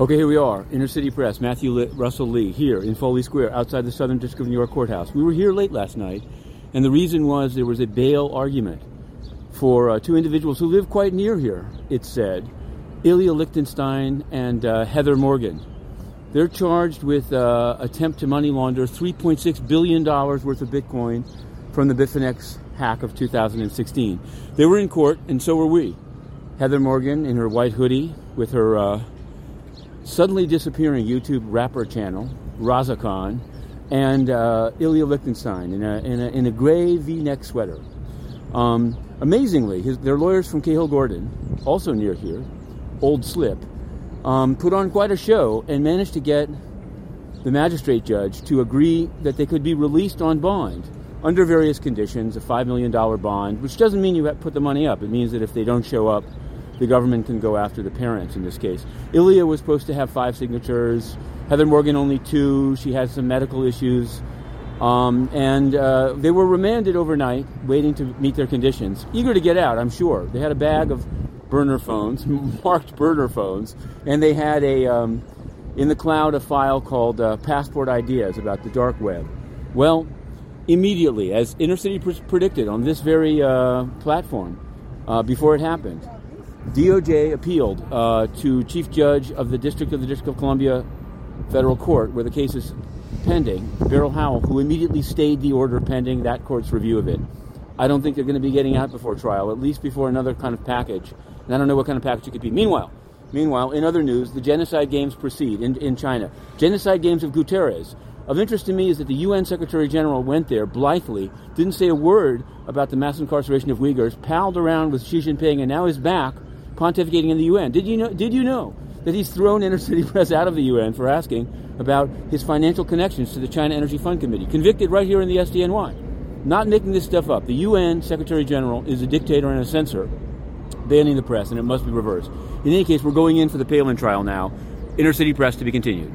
Okay, here we are, Inner City Press, Matthew Russell Lee, here in Foley Square, outside the Southern District of New York Courthouse. We were here late last night, and the reason was there was a bail argument for uh, two individuals who live quite near here, it said Ilya Lichtenstein and uh, Heather Morgan. They're charged with uh, attempt to money launder $3.6 billion worth of Bitcoin from the Bitfinex hack of 2016. They were in court, and so were we. Heather Morgan in her white hoodie with her uh, suddenly disappearing YouTube rapper channel, Razzlekhan, and uh, Ilya Lichtenstein in a, in a, in a gray V-neck sweater. Um, amazingly, his, their lawyers from Cahill Gordon, also near here, Old Slip, um, put on quite a show and managed to get the magistrate judge to agree that they could be released on bond under various conditions, a $5 million bond, which doesn't mean you put the money up. It means that if they don't show up, the government can go after the parents in this case. Ilya was supposed to have five signatures, Heather Morgan only two. She had some medical issues. Um, and uh, they were remanded overnight, waiting to meet their conditions. Eager to get out, I'm sure. They had a bag of burner phones, marked burner phones, and they had a um, in the cloud a file called uh, Passport Ideas about the dark web. Well, immediately, as Inner City pr- predicted on this very uh, platform, uh, before it happened, DOJ appealed uh, to Chief Judge of the District of the District of Columbia Federal Court, where the case is pending, Beryl Howell, who immediately stayed the order pending that court's review of it. I don't think they're going to be getting out before trial, at least before another kind of package. And I don't know what kind of package it could be. Meanwhile, meanwhile, in other news, the genocide games proceed in, in China. Genocide games of Guterres. Of interest to me is that the UN Secretary General went there blithely, didn't say a word about the mass incarceration of Uyghurs, palled around with Xi Jinping, and now is back pontificating in the UN. Did you know? Did you know that he's thrown Inner City Press out of the UN for asking about his financial connections to the China Energy Fund Committee? Convicted right here in the SDNY. Not making this stuff up. The UN Secretary General is a dictator and a censor, banning the press, and it must be reversed. In any case, we're going in for the Palin trial now. Inner City Press to be continued.